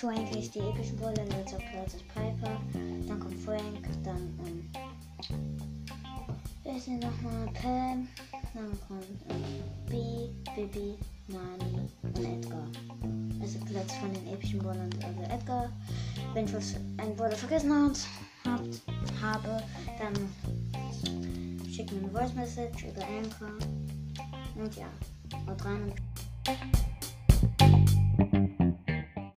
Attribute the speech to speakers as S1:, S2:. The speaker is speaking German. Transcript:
S1: dazu eigentlich die epischen Brawler. Letzter Platz ist Piper. Dann kommt Frank. Dann, ähm, wer ist nochmal? Pam. Dann kommt ähm, B, Bibi, Nani und Edgar. Also Platz von den epischen Brawlern also Edgar. Wenn ich was ein Brawler vergessen habt, habt, habe, dann schickt mir eine Voice Message über Anchor. Und ja, haut rein und